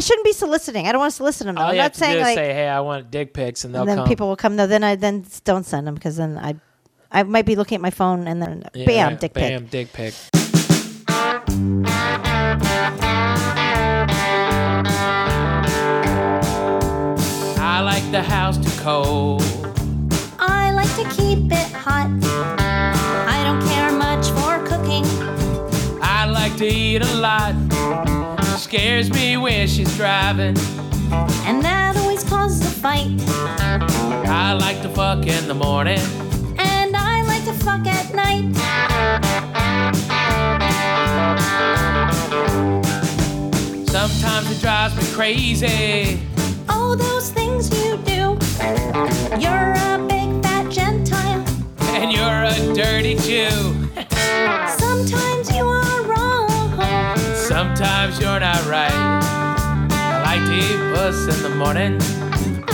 shouldn't be soliciting. I don't want to solicit them. All I'm you have not to saying do is like, say, "Hey, I want dick pics," and they'll and then come. people will come. No, then I then don't send them because then I, I might be looking at my phone and then Yeah, bam, right. dick pic. Bam, dick pic. I like the house too cold. I like to keep it hot. I don't care much for cooking. I like to eat a lot. Scares me when she's driving. And that always causes a fight. I like to fuck in the morning. And I like to fuck at night. Sometimes it drives me crazy. Oh, those things you do. You're a big fat Gentile. And you're a dirty Jew. Sometimes you are wrong. Sometimes you're not right. I like to eat puss in the morning.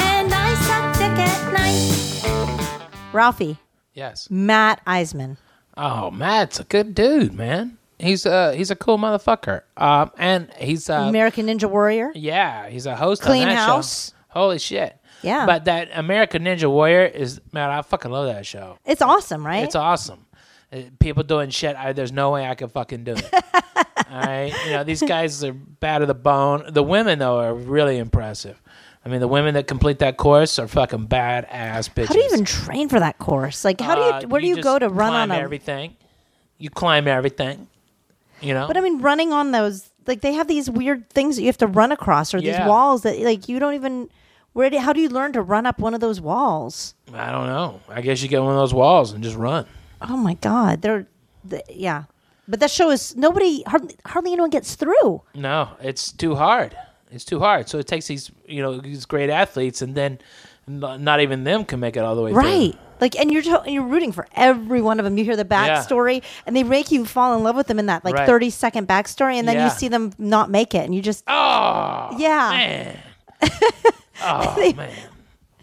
And I suck dick at night. Ralphie, Yes. Matt Iseman. Oh, Matt's a good dude, man. He's a he's a cool motherfucker. Um, and he's uh, American Ninja Warrior. yeah, he's a host Clean House. show. Holy shit. Yeah. But that American Ninja Warrior is man, I fucking love that show. It's awesome, right? It's awesome. Uh, People doing shit. I, there's no way I could fucking do it. All right, you know these guys are bad to the bone. The women though are really impressive. I mean, the women that complete that course are fucking badass bitches. how do you even train for that course? Like, how Uh, do you? Where do you go to run on a? everything? You climb everything. You know. But I mean, running on those, like they have these weird things that you have to run across, or Yeah. these walls that, like, you don't even. Where? Do, how do you learn to run up one of those walls? I don't know. I guess you get one of those walls and just run. Oh my god, they're, the, yeah. But that show is nobody hardly hardly anyone gets through. No, it's too hard. It's too hard. So it takes these, you know, these great athletes, and then n- not even them can make it all the way Right. through. Like, and you're to- and you're rooting for every one of them. You hear the Yeah. backstory, and they make you fall in love with them in that like Right. 30 second backstory, and then Yeah. you see them not make it, and you just Oh, Yeah. man. oh man.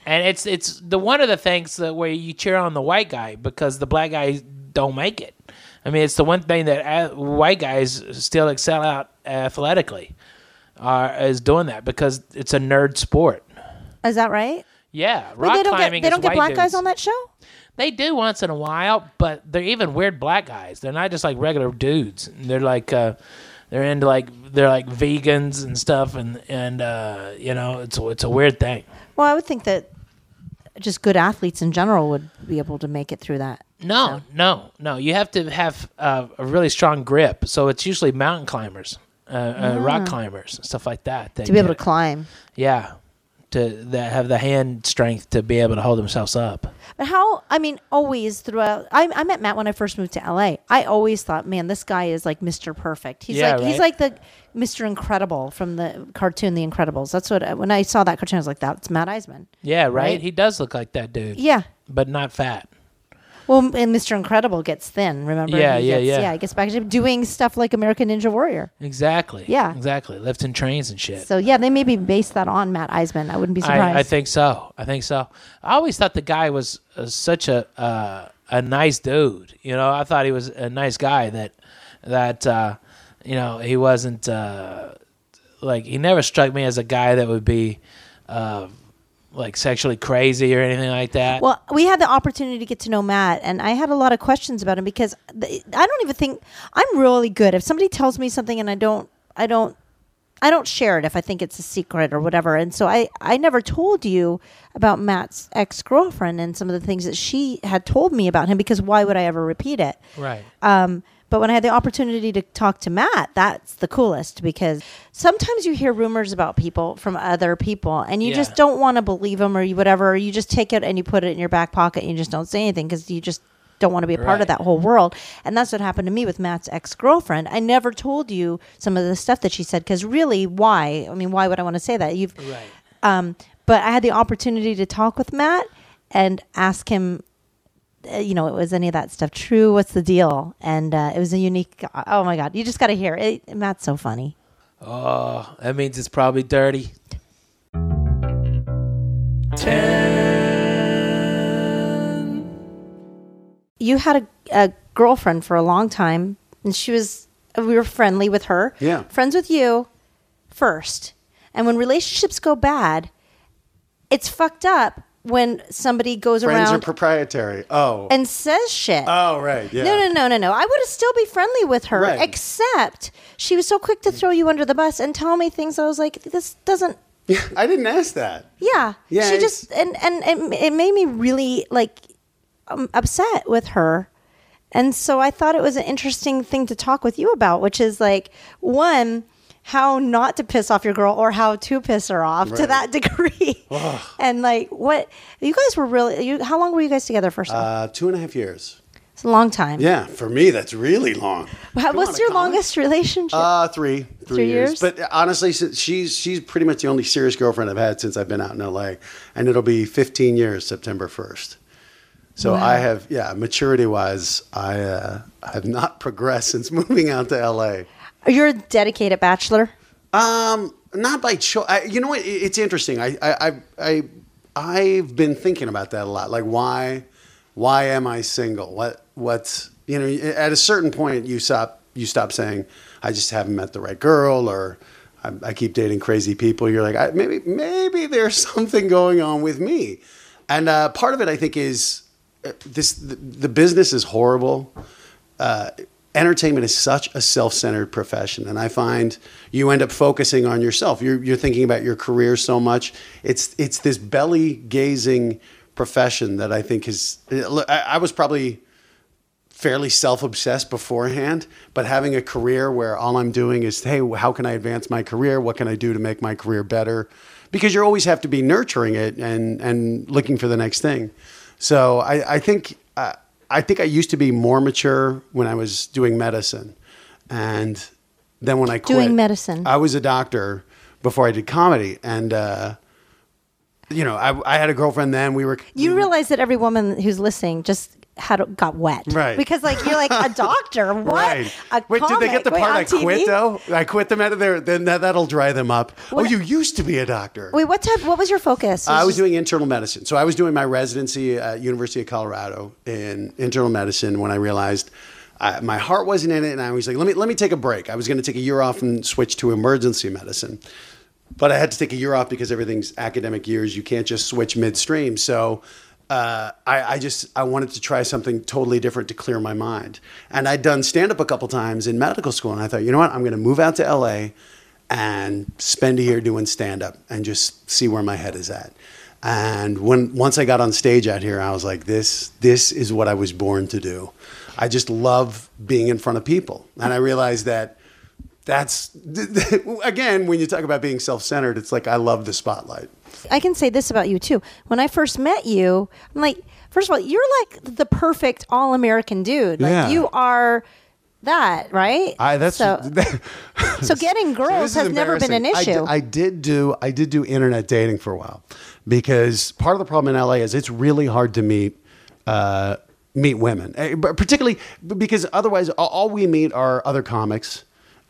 And it's it's the one of the things that where you cheer on the white guy because the black guys don't make it. I mean, it's the one thing that uh, white guys still excel out athletically are is doing that because it's a nerd sport. is that right? Yeah, Wait, rock they don't climbing get they don't get white black guys on that show. They do once in a while, but they're even weird black guys. They're not just like regular dudes. They're like uh, they're into like they're like vegans and stuff, and and uh, you know it's it's a weird thing. Well, I would think that just good athletes in general would be able to make it through that. No, no, no. You have to have uh, a really strong grip. So it's usually mountain climbers, uh, uh, rock climbers, stuff like that. that To be able to climb. yeah, to that have the hand strength to be able to hold themselves up. But how, I mean, always throughout, I, I met Matt when I first moved to LA. I always thought, man, this guy is like Mr. Perfect. He's Yeah, like, he's like the Mr. Incredible from the cartoon, The Incredibles. That's what, when I saw that cartoon, I was like, that's Matt Iseman. Yeah, right. Right. He does look like that dude, Yeah. but not fat. Well, and Mr. Incredible gets thin, remember? Yeah, He yeah, gets, yeah. Yeah, he gets back to doing stuff like American Ninja Warrior. Exactly. Yeah. Exactly. Lifting trains and shit. So, yeah, they maybe based that on Matt Iseman. I wouldn't be surprised. I, I think so. I think so. I always thought the guy was uh, such a uh, a nice dude. You know, I thought he was a nice guy. That that uh, you know he wasn't uh, like he never struck me as a guy that would be uh, like sexually crazy or anything like that. Well, we had the opportunity to get to know Matt, and I had a lot of questions about him because th- I don't even think I'm really good. If somebody tells me something and I don't, I don't, I don't share it if I think it's a secret or whatever. And so I, I never told you about Matt's ex girlfriend and some of the things that she had told me about him because why would I ever repeat it? right. Um, but when I had the opportunity to talk to Matt, that's the coolest because sometimes you hear rumors about people from other people and you Yeah. just don't want to believe them or you whatever. Or you just take it and you put it in your back pocket and you just don't say anything because you just don't want to be a part Right. of that whole world. And that's what happened to me with Matt's ex girlfriend. I never told you some of the stuff that she said because really, why? I mean, why would I want to say that? You've Right. um, but I had the opportunity to talk with Matt and ask him, Uh, you know, it was any of that stuff true? What's the deal? And uh, it was a unique. Oh my God, you just got to hear it. Matt's so funny. Oh, that means it's probably dirty. You had a, a girlfriend for a long time, and she was. Uh, we were friendly with her. Yeah. Friends with you first, And when relationships go bad, it's fucked up when somebody goes around, Friends are proprietary. Oh. and says shit. oh, right. Yeah. No, no, no, no, no. I would have still be friendly with her, Right. except she was so quick to throw you under the bus and tell me things. I was like, this doesn't. I didn't ask that. Yeah, Yeah, She it's- just and and it, it made me really like um, upset with her, and so I thought it was an interesting thing to talk with you about, which is like one. How not to piss off your girl, or how to piss her off to that degree, and like what you guys were really. You, how long were you guys together? First of all, Uh, two and a half years. it's a long time. Yeah, for me, that's really long. How- What's on, your longest relationship? Uh, three, three, Three years. years? But honestly, she's she's pretty much the only serious girlfriend I've had since I've been out in LA, and it'll be 15 years September 1st. So Wow. I have, yeah, maturity wise, I uh, have not progressed since moving out to LA. You're a dedicated bachelor. Um, not by choice. You know what? It's interesting. I, I, I, I, I've been thinking about that a lot. Like, why, why am I single? What, what's, you know, at a certain point, you stop, you stop saying, I just haven't met the right girl, or I, I keep dating crazy people. You're like, I, maybe, maybe there's something going on with me. And uh, part of it, I think, is uh, this: the, the business is horrible uh, entertainment is such a self-centered profession and i find you end up focusing on yourself. You're, you're thinking about your career so much. It's it's this belly gazing profession that i think is I, was probably fairly self-obsessed beforehand but having a career where all i'm doing is hey how can i advance my career? What can i do to make my career better? Because you always have to be nurturing it and and looking for the next thing. So i, I think uh, i think i used to be more mature when i was doing medicine. And then when i quit Doing medicine. i was a doctor before i did comedy. And uh, you know I, I had a girlfriend then. We were You realize that every woman who's listening just had got wet, Right. Because like you're like a doctor. What? Right. A Wait, did they get the comic? Wait, part I quit TV? though? I quit them out of there. Then that, that'll dry them up. Oh, what- oh, you used to be a doctor. Wait, what type? What was your focus? I was just- doing internal medicine. So I was doing my residency at University of Colorado in internal medicine when I realized I, my heart wasn't in it, and I was like, let me let me take a break. I was going to take a year off and switch to emergency medicine, but I had to take a year off because everything's academic years. You can't just switch midstream. So. Uh, I, I just I wanted to try something totally different to clear my mind, and I'd done stand up a couple times in medical school, and I thought, you know what, I'm going to move out to LA and spend a year doing stand up and just see where my head is at. And when once I got on stage out here, I was like, this this is what I was born to do. I just love being in front of people, and I realized that that's again when you talk about being self-centered, it's like I love the spotlight. I can say this about you too. When I first met you, I'm like, first of all, you're like the perfect all American dude. Like Yeah. you are that, right? I that's so. so getting girls is has never been an embarrassing. I issue. I, did do I did do internet dating for a while because part of the problem in LA is it's really hard to meet uh, meet women, Eh, particularly because otherwise all we meet are other comics.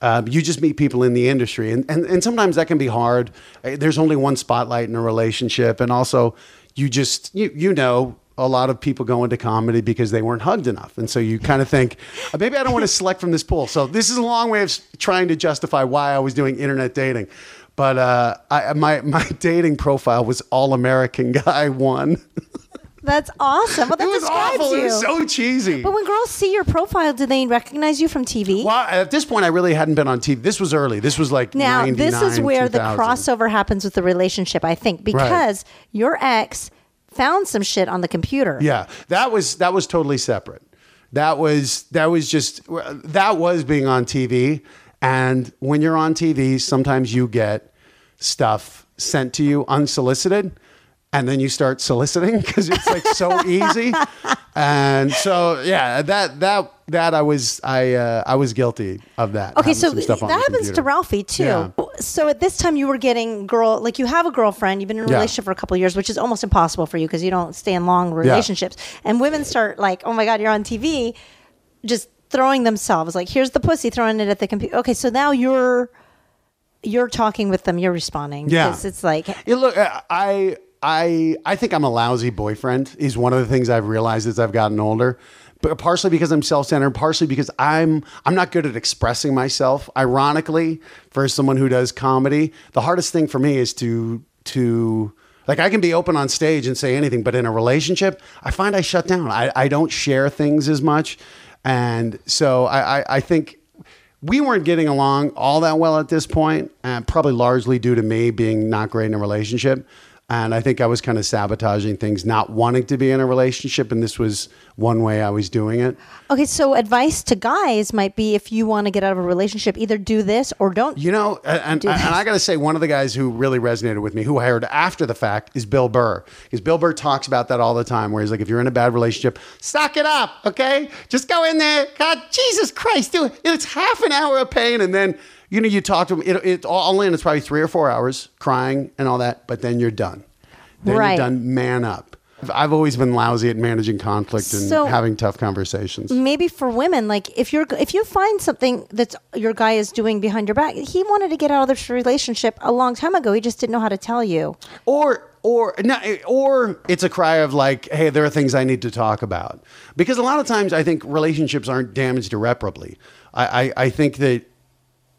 Uh, you just meet people in the industry, and, and and sometimes that can be hard. Eh, There's only one spotlight in a relationship, and also you just you you know a lot of people go into comedy because they weren't hugged enough. And so you kind of think, "Uh, maybe I don't want to select from this pool. So this is a long way of trying to justify why I was doing internet dating. But uh, I, my, my dating profile was all American guy one. That's awesome. Well, that it was describes awful. you. It was so cheesy. but when girls see your profile, do they recognize you from TV? well, at this point, I really hadn't been on TV. This was early. This was like Now, this is where the crossover happens with the relationship, I think, because your ex found some shit on the computer. Yeah, that was that was totally separate. That was that was just that was being on TV. And when you're on TV, sometimes you get stuff sent to you unsolicited, and then you start soliciting because it's like so easy. And so yeah, that that that I was I uh, I was guilty of that. Okay, so that happens to Ralphie too. Yeah. So at this time, you were getting girl like you have a girlfriend. You've been in a Yeah. relationship for a couple of years, which is almost impossible for you because you don't stay in long relationships. And women start like, oh my god, you're on TV, just throwing themselves like, here's the pussy, throwing it at the computer. Okay, so now you're you're talking with them, you're responding. Yeah. it's like Yeah, look, uh, I I I think I'm a lousy boyfriend. Is one of the things I've realized as I've gotten older, but partially because I'm self-centered, partially because I'm I'm not good at expressing myself. Ironically, for someone who does comedy, the hardest thing for me is to to like I can be open on stage and say anything, but in a relationship, I find I shut down. I, I don't share things as much, and so I, I, I think we weren't getting along all that well at this point, and probably largely due to me being not great in a relationship. And I think I was kind of sabotaging things, not wanting to be in a relationship. And this was one way I was doing it. Okay, so advice to guys might be if you want to get out of a relationship, either do this or don't. You know, and, and. I got to say, one of the guys who really resonated with me, who I heard after the fact, is Bill Burr. Because Bill Burr talks about that all the time, where he's like, if you're in a bad relationship, suck it up, okay? Just go in there. God, Jesus Christ, do it. It's half an hour of pain. And then, you know, you talk to him, it, it all in, it's probably three or four hours crying and all that, but then you're done. Then Right. you're done, man up. I've always been lousy at managing conflict and So- having tough conversations. maybe for women like if you're if you find something that your guy is doing behind your back he wanted to get out of this relationship a long time ago he just didn't know how to tell you or or no, eh, or it's a cry of like, hey, there are things I need to talk about because a lot of times I think relationships aren't damaged irreparably. I I, I think that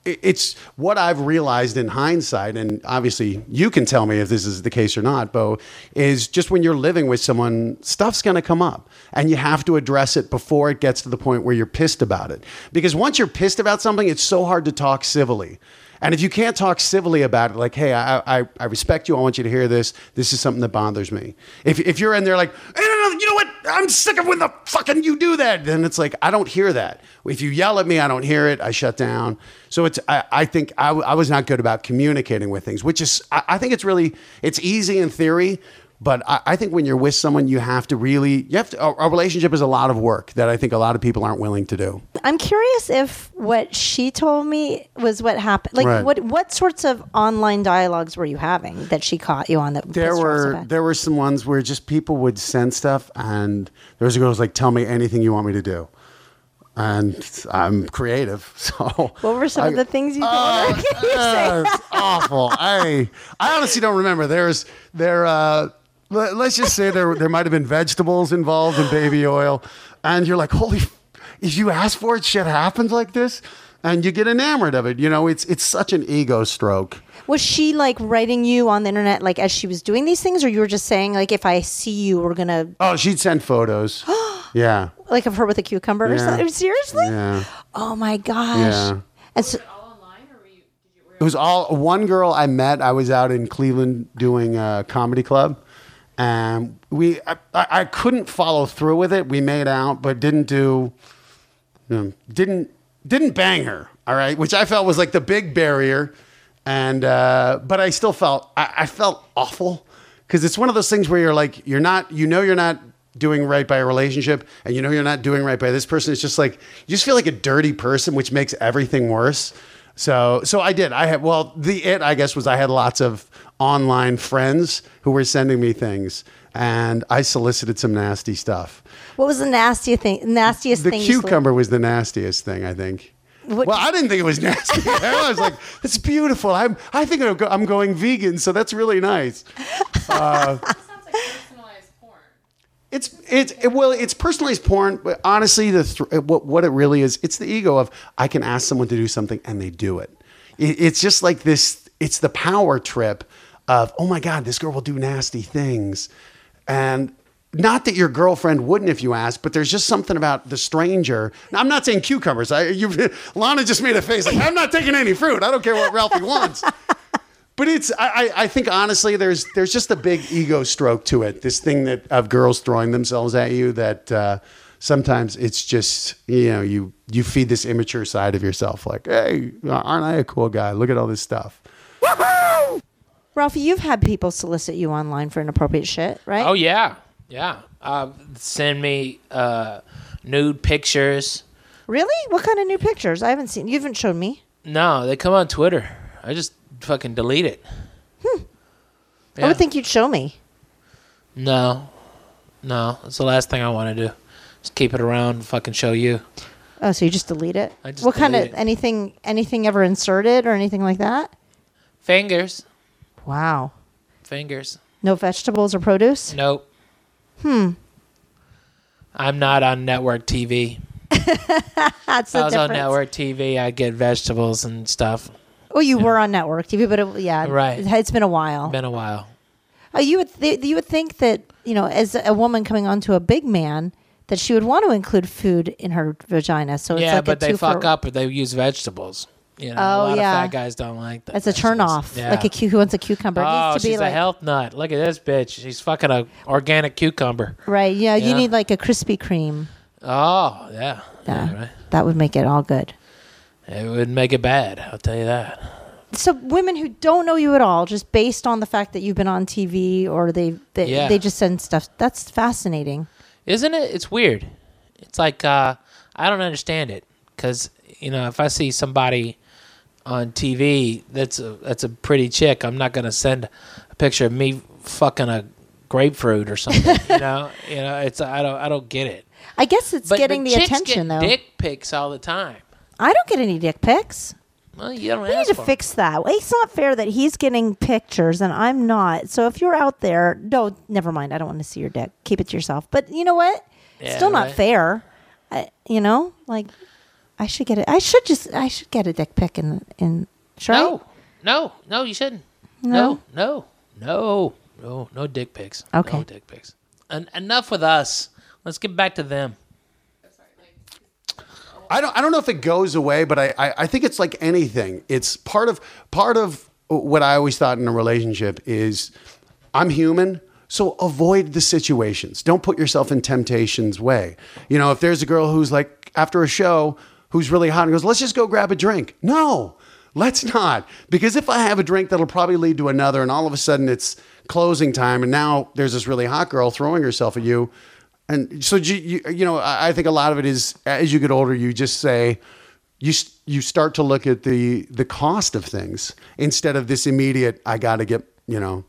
it's what I've realized in hindsight, and obviously you can tell me if this is the case or not, Bo, is just when you're living with someone, stuff's going to come up and you have to address it before it gets to the point where you're pissed about it. Because once you're pissed about something, it's so hard to talk civilly. And if you can't talk civilly about it, like, hey, I, I, I respect you, I want you to hear this, this is something that bothers me. If, if you're in there like, "Eh, you know what, I'm sick of when the fucking you do that, then it's like, I don't hear that. If you yell at me, I don't hear it, I shut down. So it's, I, I think I, I was not good about communicating with things, which is, I, I think it's really, it's easy in theory. But I, I think when you're with someone, you have to really, you have to, a, a relationship is a lot of work that I think a lot of people aren't willing to do. i'm curious if what she told me was what happened like Right. what what sorts of online dialogues were you having that she caught you on that there pissed her off so were there were some ones where just people would send stuff and there was a girl who's like tell me anything you want me to do. And i'm creative so. What were some of the things you told her? Can you say uh, awful. I i honestly don't remember. There's there uh let- let's just say there there might have been vegetables involved in baby oil and you're like holy if you ask for it shit happens like this and you get enamored of it you know it's it's such an ego stroke Was she like writing you on the internet like as she was doing these things, or you were just saying like if I see you, we're gonna oh she'd send photos yeah like of her with a cucumber or Yeah. something? Seriously? yeah Oh my gosh! Yeah. And so, all online, or were you? Did you were It was all one girl I met. I was out in Cleveland doing a comedy club, and we I, I I couldn't follow through with it. We made out, but didn't do you know, didn't didn't bang her. All right, which I felt was like the big barrier, and uh, but I still felt I, I felt awful because it's one of those things where you're like you're not you know you're not doing right by a relationship and you know you're not doing right by this person it's just like you just feel like a dirty person which makes everything worse so so i did i had well the it i guess was i had lots of online friends who were sending me things and i solicited some nasty stuff what was the nastiest thing? Nastiest the thing? you sli- cucumber was the nastiest thing i think What- well, I didn't think it was nasty. I was like, "It's beautiful." I'm, I think I'm, go- I'm going vegan, so that's really nice. Uh, sounds like personalized porn. It's it's it, well, it's personalized porn, but honestly, the th- what what it really is, it's the ego of I can ask someone to do something and they do it. it. It's just like this. It's the power trip of oh my god, this girl will do nasty things, and not that your girlfriend wouldn't if you asked, but there's just something about the stranger. Now, I'm not saying cucumbers. I you Lahna just made a face like I'm not taking any fruit. I don't care what Ralphie wants. But it's I, I I think honestly there's there's just a big ego stroke to it. This thing that of girls throwing themselves at you that uh, sometimes it's just you know you you feed this immature side of yourself like hey aren't I a cool guy? Look at all this stuff. Ralphie, you've had people solicit you online for inappropriate shit, right? Oh yeah, yeah. Uh, send me uh, nude pictures. Really? What kind of new pictures? I haven't seen. You haven't shown me. No, they come on Twitter. I just fucking delete it. I Yeah. would think you'd show me. No, no. It's the last thing I want to do. Just keep it around. and Fucking show you. Oh, so you just delete it? I just what kind of it. anything? Anything ever inserted or anything like that? Fingers, Wow. fingers. No vegetables or produce. Nope. Hmm. I'm not on network TV. That's If I was on network TV, I'd get vegetables and stuff. Well, you were on network TV, but it, yeah, Right. it- It's been a while. Been a while. Oh, you would th- you would think that you know, as a woman coming onto a big man, that she would want to include food in her vagina. So it's yeah, like a but they two fuck for- up if they use vegetables. You know, Oh, a lot yeah. of fat guys don't like that. It's a turn off. Yeah. Like a cu- who wants a cucumber? It Oh, needs to be she's like a health nut. Look at this bitch. She's fucking a organic cucumber. right. Yeah, you Yeah. need like a Krispy Kreme. Oh, yeah. Yeah. right. That would make it all good. It would make it bad. I'll tell you that. So women who don't know you at all, just based on the fact that you've been on TV or they they, Yeah. they just send stuff. That's fascinating. Isn't it? It's weird. It's like uh, I don't understand it because you know if I see somebody on TV that's a that's a pretty chick, I'm not gonna send a picture of me fucking a grapefruit or something. you know, you know, it's I don't I don't get it. I guess it's getting but the chicks attention get though. Dick pics all the time. I don't get any dick pics. Well, you don't We need to fix that. It's not fair that he's getting pictures and I'm not. So if you're out there, no, never mind. I don't want to see your dick. Keep it to yourself. But you know what? Yeah, Still not right. fair. I, you know, like I should get it. I should just. I should get a dick pic in in. I? No, no, no, you shouldn't. No? No, no, no, no, no dick pics. Okay. No dick pics. En- enough with us. Let's get back to them. I don't I don't know if it goes away, but I, I, I think it's like anything. It's part of part of what I always thought in a relationship is I'm human, so avoid the situations. Don't put yourself in temptation's way. You know, if there's a girl who's like after a show who's really hot and goes, let's just go grab a drink. No, let's not. Because if I have a drink, that'll probably lead to another, and all of a sudden it's closing time, and now there's this really hot girl throwing herself at you. And so, you, you, you know, I think a lot of it is as you get older, you just say, you you start to look at the the cost of things instead of this immediate. I got to get you know.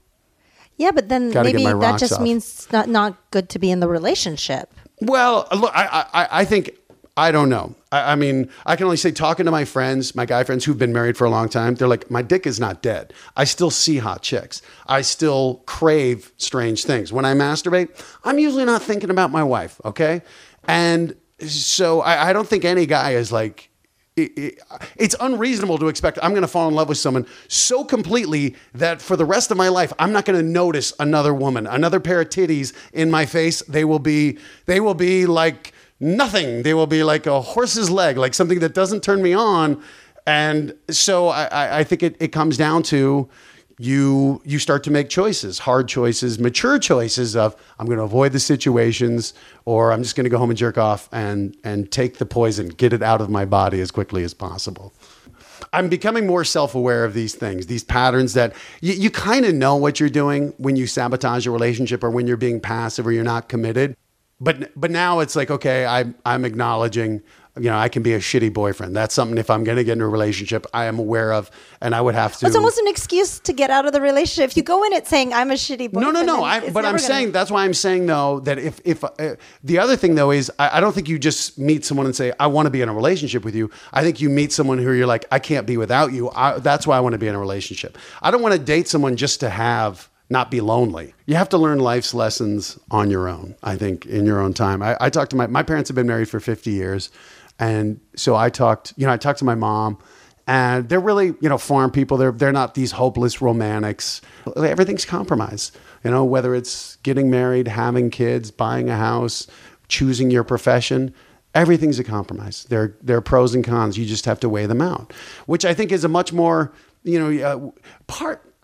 Yeah, but then maybe that just off. means it's not not good to be in the relationship. Well, look, I I, I think I don't know. I, I mean, I can only say talking to my friends, my guy friends who've been married for a long time. They're like, my dick is not dead. I still see hot chicks. I still crave strange things. When I masturbate, I'm usually not thinking about my wife. Okay, and so I, I don't think any guy is like it, it- it's unreasonable to expect I'm going to fall in love with someone so completely that for the rest of my life I'm not going to notice another woman, another pair of titties in my face. They will be they will be like nothing. They will be like a horse's leg, like something that doesn't turn me on. And so I, I, think it, it comes down to you you start to make choices, hard choices, mature choices of I'm going to avoid the situations or I'm just going to go home and jerk off and and take the poison, get it out of my body as quickly as possible. I'm becoming more self-aware of these things, these patterns that you kind of know what you're doing when you sabotage a relationship or when you're being passive or you're not committed. But but now it's like okay, I I'm acknowledging you know I can be a shitty boyfriend. That's something if I'm going to get into a relationship, I am aware of, and I would have to. It's almost an excuse to get out of the relationship. If you go in it saying I'm a shitty boyfriend, No, no, no. I, but I'm gonna- saying that's why I'm saying though that if if uh, the other thing though is I, I don't think you just meet someone and say I want to be in a relationship with you. I think you meet someone who you're like I can't be without you. I, that's why I want to be in a relationship. I don't want to date someone just to have not be lonely. You have to learn life's lessons on your own. I think in your own time. I, I talked to my my parents have been married for 50 years, and so I talked. You know, I talked to my mom and they're really you know farm people they're they're not these hopeless romantics everything's compromise you know whether it's getting married having kids buying a house choosing your profession everything's a compromise there there are pros and cons you just have to weigh them out which i think is a much more you know uh, part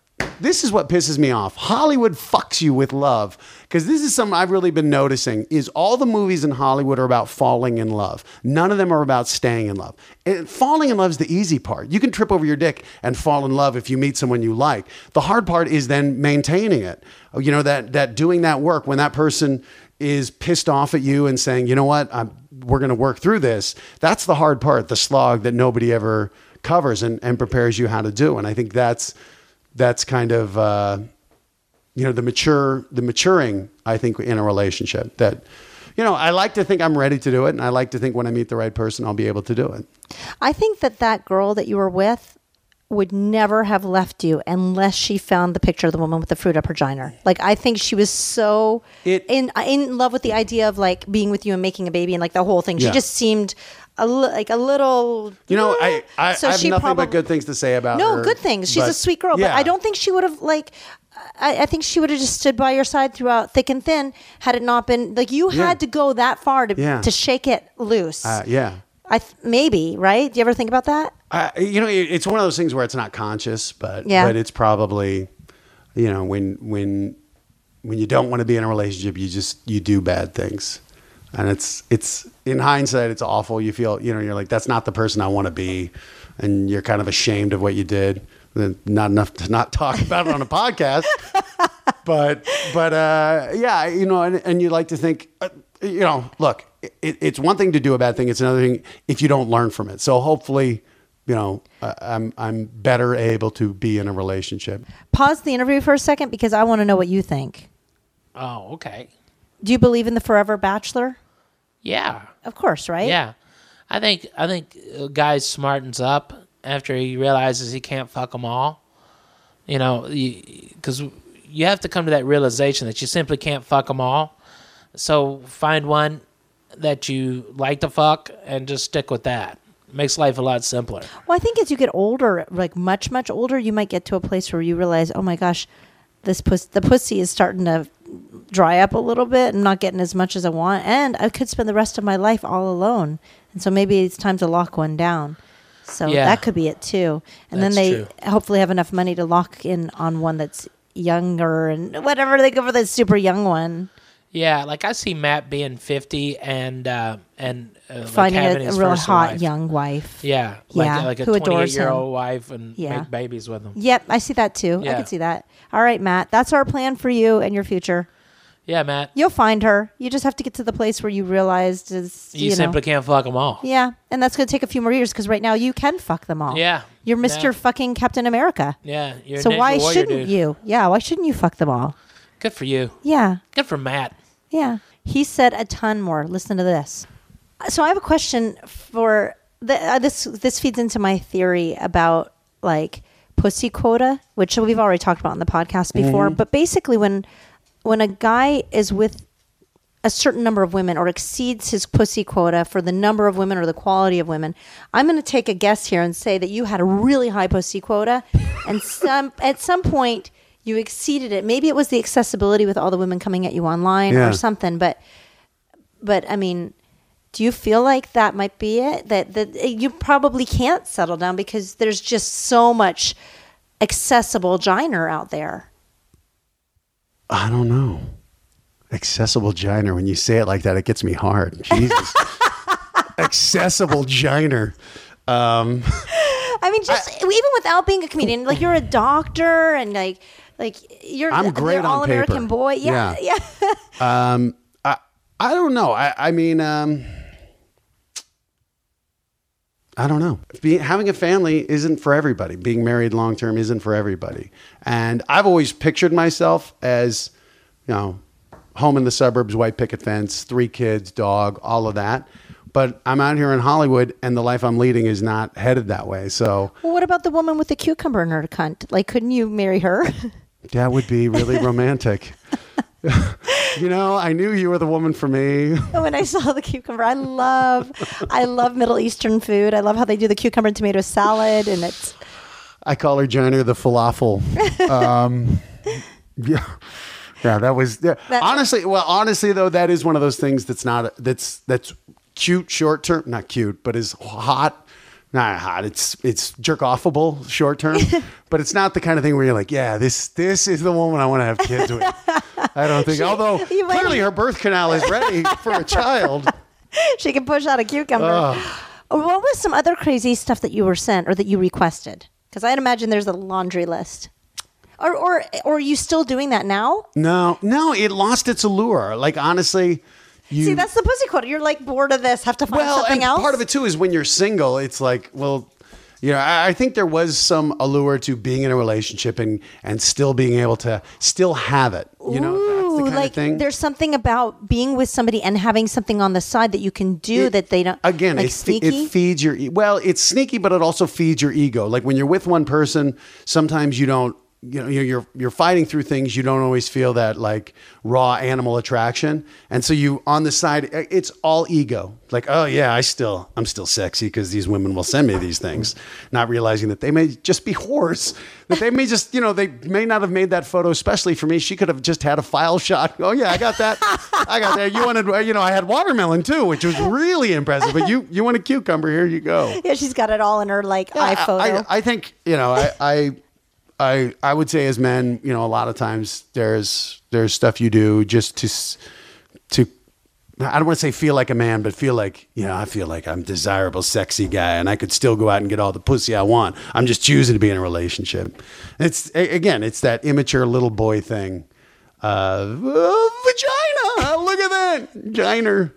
this is what pisses me off. Hollywood fucks you with love because this is something I've really been noticing is all the movies in Hollywood are about falling in love. None of them are about staying in love. And falling in love is the easy part. You can trip over your dick and fall in love if you meet someone you like. The hard part is then maintaining it. You know that that doing that work when that person is pissed off at you and saying, "You know what? I'm, we're going to work through this." That's the hard part, the slog that nobody ever covers and, and prepares you how to do. And I think that's that's kind of uh, you know the mature the maturing i think in a relationship that you know i like to think i'm ready to do it and i like to think when i meet the right person i'll be able to do it I think that that girl that you were with would never have left you unless she found the picture of the woman with the fruit up her vagina. Like I think she was so It- in in love with the idea of like being with you and making a baby and like the whole thing. She Yeah. just seemed a li- like a little. You know, I I, So I have she nothing but good things to say about her. no her. good things. She's a sweet girl, but. I don't think she would have like. I, I think she would have just stood by your side throughout thick and thin had it not been like you Yeah. had to go that far to Yeah. to shake it loose. Uh, yeah. I th- maybe right. Do you ever think about that? I, you know, it- it's one of those things where it's not conscious, but Yeah. but it's probably, you know, when when when you don't want to be in a relationship, you just you do bad things, and it's it's in hindsight, it's awful. You feel, you know, you're like, that's not the person I want to be, and you're kind of ashamed of what you did. Not enough to not talk about it on a podcast, but but uh, yeah, you know, and, and you like to think, uh, you know, look, it, it's one thing to do a bad thing; it's another thing if you don't learn from it. So hopefully, you know, uh, I'm I'm better able to be in a relationship. Pause the interview for a second because I want to know what you think. Oh, okay. Do you believe in the forever bachelor? Yeah. Of course, right? Yeah, I think I think a guy smartens up after he realizes he can't fuck them all. You know, because you have to come to that realization that you simply can't fuck them all. So find one that you like to fuck and just stick with that. Makes life a lot simpler. Well, I think as you get older, like much, much older, you might get to a place where you realize, oh my gosh, this puss, the pussy is starting to dry up a little bit. I'm not getting as much as I want, and I could spend the rest of my life all alone. And so maybe it's time to lock one down. So Yeah. that could be it too. And That's then they true. hopefully have enough money to lock in on one that's younger and whatever they go for the super young one. Yeah, like I see Matt being fifty and uh, and uh, like Finding having a, a real hot wife. young wife. Yeah, like Yeah, like a who adores twenty-eight year old wife and Yeah. make babies with him. Yep, I see that too. I can see that. All right, Matt, that's our plan for you and your future. Yeah, Matt. You'll find her. You just have to get to the place where you realize is You, you, know. simply can't fuck them all. yeah, and that's going to take a few more years because right now you can fuck them all. Yeah. you're Mister Yeah. fucking Captain America. Yeah, you're so why shouldn't dude. you? Yeah, why shouldn't you fuck them all? Good for you. Yeah, Good for Matt. Yeah. He said a ton more. Listen to this. So I have a question for the, uh, this. This feeds into my theory about like pussy quota, which we've already talked about on the podcast before. But basically, when when a guy is with a certain number of women or exceeds his pussy quota for the number of women or the quality of women, I'm going to take a guess here and say that you had a really high pussy quota, and some at some point you exceeded it. Maybe it was the accessibility with all the women coming at you online Yeah. or something, but but I mean. Do you feel like that might be it? That that you probably can't settle down because there's just so much accessible giner out there. I don't know. Accessible giner. When you say it like that, it gets me hard. Jesus. Accessible giner. Um, I mean, just even without being a comedian, like you're a doctor and like like you're I'm great all American paper. boy. Yeah, yeah. um, I, I don't know. I, I mean, um, I don't know. Being, having a family isn't for everybody. Being married long term isn't for everybody. And I've always pictured myself as, you know, home in the suburbs, white picket fence, three kids, dog, all of that. But I'm out here in Hollywood, and the life I'm leading is not headed that way. So Well, what about the woman with the cucumber in her cunt? Like, couldn't you marry her? that would be really romantic. you know, I knew you were the woman for me. when I saw the cucumber, I love, I love Middle Eastern food. I love how they do the cucumber and tomato salad, and it's I call her Johnny the falafel. Um, yeah, yeah, that was yeah. That- honestly. Well, honestly though, that is one of those things that's not that's that's cute short term, not cute, but is hot. Not hot. It's it's jerk offable short term, but it's not the kind of thing where you're like, yeah, this this is the woman I want to have kids with. I don't think. although clearly her birth canal is ready for a child. she can push out a cucumber. Or What was some other crazy stuff that you were sent or that you requested? Because I'd imagine there's a laundry list. Or, or, or are you still doing that now? No, no, it lost its allure. Like honestly, you See, that's the pussy quota. You're like bored of this, have to find well, something and else. part of it too is when you're single, it's like, well, you know, I, I think there was some allure to being in a relationship and and still being able to still have it. You know, Ooh, the like thing. there's something about being with somebody and having something on the side that you can do It- that they don't. again like it, sneaky. it feeds your well it's sneaky but it also feeds your ego like when you're with one person sometimes you don't you know you're you're, you're fighting through things. You don't always feel that like raw animal attraction. And so you on the side it's all ego. Like oh yeah i still i'm still sexy because these women will send me these things. Not realizing that they may just be whores. That they may just you know they may not have made that photo especially for me. She could have just had a file shot. Oh yeah i got that. I got that. You wanted you know i had watermelon too which was really impressive. But you you want a cucumber. Here you go. Yeah, she's got it all in her like I- iPhoto. I, I think you know I, I I I would say as men you know a lot of times there's there's stuff you do just to to I don't want to say feel like a man, but feel like you know I feel like I'm desirable, sexy guy, and I could still go out and get all the pussy I want. I'm just choosing to be in a relationship. It's again, it's that immature little boy thing. Uh, oh, vagina! Look at that vagina.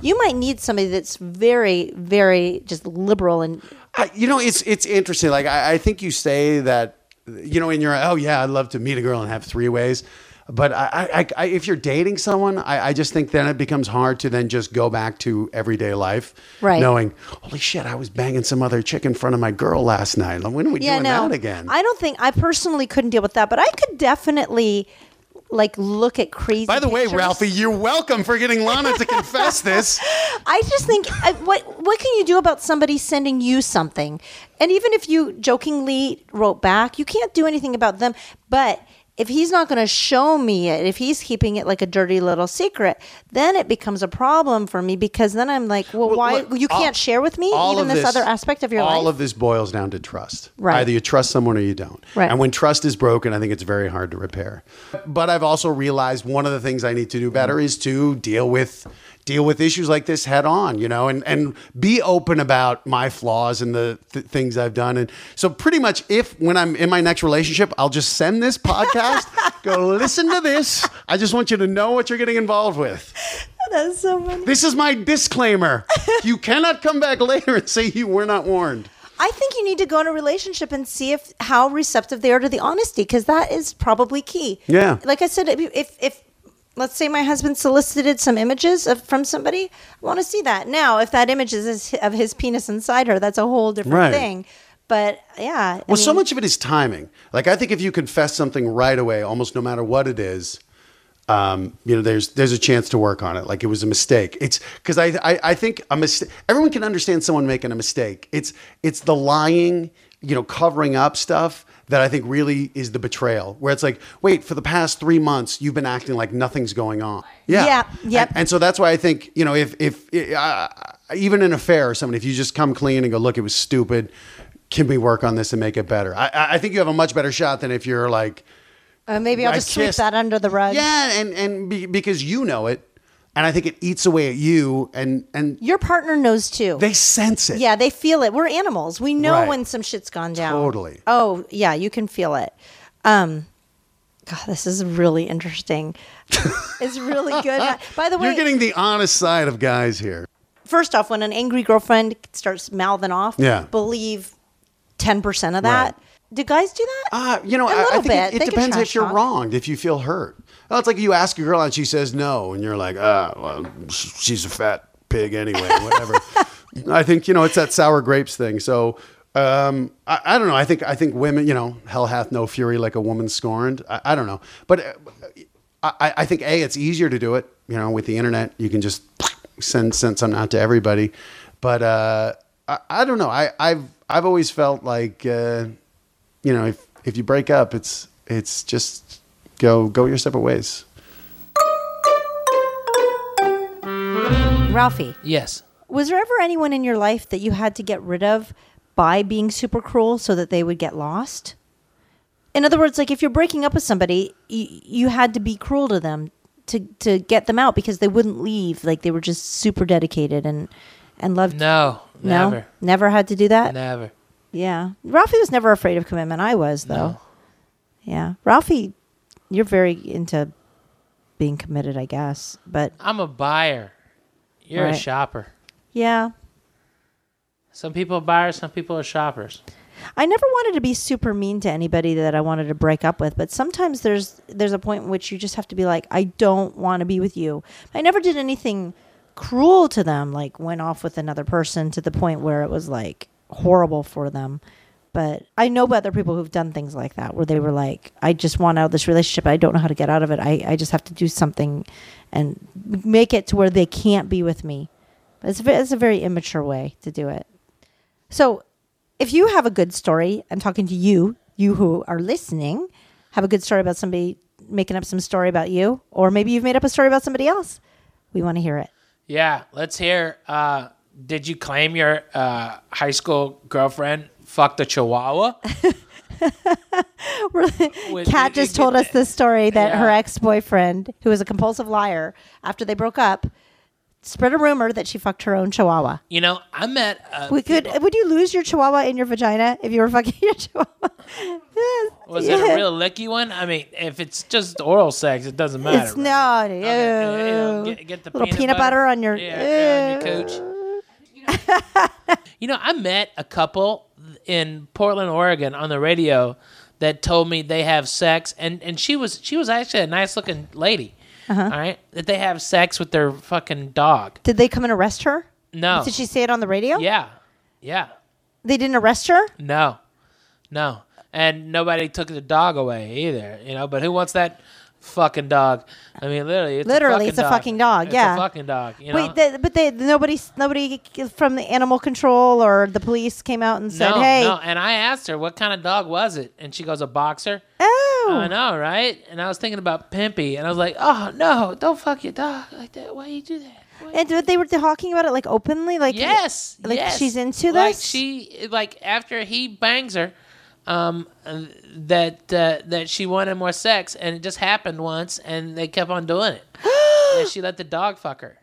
you might need somebody that's very, very just liberal and I, you know, it's it's interesting. Like I, I think you say that, you know, in your oh yeah, I'd love to meet a girl and have three ways. But I, I, I, if you're dating someone, I, I just think then it becomes hard to then just go back to everyday life, Right. Knowing, holy shit, I was banging some other chick in front of my girl last night. Like, When are we doing that again? I don't think I personally couldn't deal with that, but I could definitely like look at crazy. By the way. Ralphie, you're welcome for getting Lahna to confess this. I just think I, what what can you do about somebody sending you something? And even if you jokingly wrote back, you can't do anything about them. But if he's not going to show me it, if he's keeping it like a dirty little secret, then it becomes a problem for me because then I'm like, well, Well, why look, you can't share with me even of this, other aspect of your all life? All of this boils down to trust. Right. Either you trust someone or you don't. Right. And when trust is broken, I think it's very hard to repair. But I've also realized one of the things I need to do better is to deal with deal with issues like this head on, you know, and and be open about my flaws and the th- things I've done. And so pretty much if when I'm in my next relationship, I'll just send this podcast, go listen to this. I just want you to know what you're getting involved with. That's so funny. This is my disclaimer. you cannot come back later and say you were not warned. I think you need to go in a relationship and see if how receptive they are to the honesty because that is probably key. Yeah. Like I said, if if let's say my husband solicited some images of, from somebody, I want to see that. Now, if that image is his, of his penis inside her, that's a whole different Right. thing. But yeah, I Well, so much of it is timing. Like I think if you confess something right away, almost no matter what it is, um, you know, there's there's a chance to work on it. Like it was a mistake. It's because I, I I think a mistake. Everyone can understand someone making a mistake. It's it's the lying, you know, covering up stuff that I think really is the betrayal. Where it's like, wait, for the past three months, you've been acting like nothing's going on. Yeah, Yeah, yep. And, and so that's why I think you know if if uh, even an affair or something, if you just come clean and go, look, it was stupid. Can we work on this and make it better? I, I I think you have a much better shot than if you're like, uh, maybe I'll I just sweep kissed- that under the rug. yeah, and and be, because you know it, and I think it eats away at you, and and Your partner knows too. they sense it. yeah, they feel it. We're animals. We know Right. when some shit's gone down. Totally. Oh, yeah, you can feel it. Um, God, this is really interesting. it's really good. By the way, You're getting the honest side of guys here. first off, when an angry girlfriend starts mouthing off, Yeah. believe ten percent of that. Right. Do guys do that? Uh, you know, A I, I think bit. it, it depends if you're talk. wronged, if you feel hurt. Well, it's like you ask a girl and she says no, and you're like, ah, well, she's a fat pig anyway, whatever. I think you know it's that sour grapes thing. So um, I, I don't know. I think I think women, you know, hell hath no fury like a woman scorned. I, I don't know, but uh, I, I think a it's easier to do it. You know, with the internet, you can just send send something out to everybody. But uh, I, I don't know. I, I've I've always felt like. Uh, you know, if if you break up, it's it's just go go your separate ways. Ralphie, Yes. was there ever anyone in your life that you had to get rid of by being super cruel so that they would get lost? In other words, like if you're breaking up with somebody, you, you had to be cruel to them to to get them out because they wouldn't leave. Like they were just super dedicated and and loved. No. No? Never. never had to do that. Never. Yeah, Ralphie was never afraid of commitment. I was though. No. Yeah, Ralphie, you're very into being committed, I guess. But I'm a buyer. You're a shopper. yeah, Some people are buyers, some people are shoppers. I never wanted to be super mean to anybody that I wanted to break up with, but sometimes there's there's a point in which you just have to be like, I don't want to be with you. I never did anything cruel to them, like went off with another person to the point where it was like horrible for them. But I know other people who've done things like that, where they were like, I just want out of this relationship. I don't know how to get out of it. I, I just have to do something and make it to where they can't be with me. It's, it's a very immature way to do it. So if you have a good story, I'm talking to you, you who are listening, have a good story about somebody making up some story about you, or maybe you've made up a story about somebody else. We want to hear it. Yeah, let's hear. Uh, did you claim your uh, high school girlfriend fucked a chihuahua? With- Kat just told us this story that her Yeah. ex boyfriend, who was a compulsive liar, after they broke up, spread a rumor that she fucked her own chihuahua. You know, I met. Uh, We could. Would you lose your chihuahua in your vagina if you were fucking your chihuahua? Yes. Was it a real licky one? I mean, if it's just oral sex, it doesn't matter. It's right? not. Okay, ew. get, get the Little peanut, peanut butter on your- yeah, yeah, on your Ew. cooch. You know, I met a couple in Portland, Oregon, on the radio that told me they have sex, and and she was she was actually a nice looking lady. Uh-huh. all right, that they have sex with their fucking dog. Did they come and arrest her? No, Did she say it on the radio? yeah, yeah, They didn't arrest her? no, no, and nobody took the dog away either. You know, but who wants that? Fucking dog. I mean, literally, it's Literally, a it's a fucking fucking dog, It's yeah. a fucking dog. You know? Wait, they, but they nobody nobody from the animal control or the police came out and said, no, "Hey, no. And I asked her what kind of dog was it, and she goes, a boxer. oh, I know, right? And I was thinking about Pimpy, and I was like, oh no, don't fuck your dog like that. Why you do that? Why- And they were talking about it like openly, like yes, like yes. she's into Like this? she, like after he bangs her, um, that uh, that she wanted more sex, and it just happened once, and they kept on doing it. and she let the dog fuck her.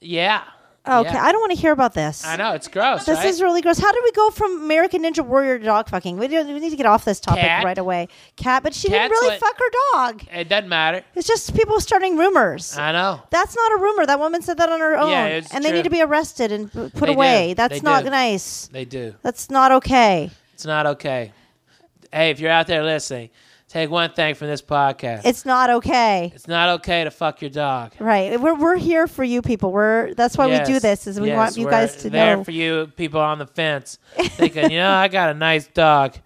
Yeah. Okay, Yeah. I don't want to hear about this. I know it's gross. This right? is really gross. How did we go from American Ninja Warrior to dog fucking? We, we need to get off this topic Cat. right away. Cat, but she Cat's didn't really fuck her dog. It doesn't matter. It's just people starting rumors. I know. That's not a rumor. That woman said that on her own, Yeah, it's and they need to be arrested and put They away. do. That's They not do. nice. They do. That's not okay. It's not okay. Hey, if you're out there listening, take one thing from this podcast. It's not okay. It's not okay to fuck your dog. Right. We're we're here for you people. We're that's why Yes, we do this is we yes, want you we're guys to there know. for you people on the fence thinking, you know, I got a nice dog.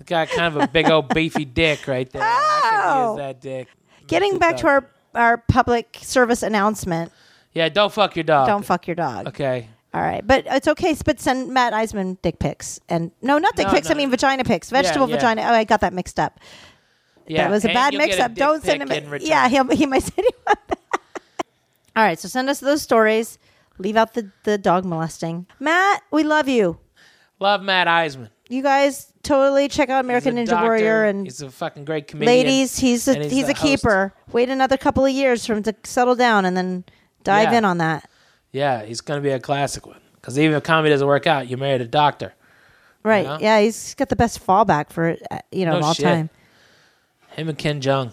It's got kind of a big old beefy dick right there. I use oh! that dick. Getting back to our our public service announcement. Yeah, don't fuck your dog. Don't fuck your dog. Okay. All right, but it's okay. But send Matt Iseman dick pics and no, not dick No, pics. I no. mean vagina pics, vegetable yeah. vagina. Oh, I got that mixed up. Yeah. that was a and bad you'll get a mix-up. dick Don't send pic him. in return. Yeah, he'll, he might send you one. All right, so send us those stories. Leave out the the dog molesting. Matt, we love you. Love Matt Iseman. You guys totally check out American He's a Ninja doctor. Warrior and he's a fucking great comedian. ladies. He's a and he's, he's a host. keeper. Wait another couple of years for him to settle down and then dive Yeah. in on that. Yeah, he's going to be a classic one. Because even if comedy doesn't work out, you married a doctor. Right? know? Yeah, he's got the best fallback for uh, you know No of all shit. time. Him and Ken Jeong.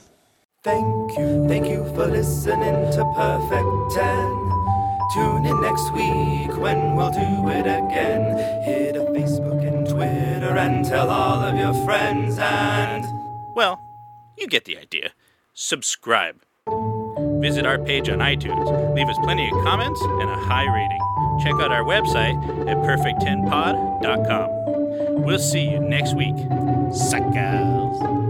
Thank you, thank you for listening to Perfect 10. Tune in next week when we'll do it again. Hit a Facebook and Twitter and tell all of your friends and. Well, you get the idea. Subscribe. Visit our page on iTunes. Leave us plenty of comments and a high rating. Check out our website at perfect10pod.com. We'll see you next week. Suckers.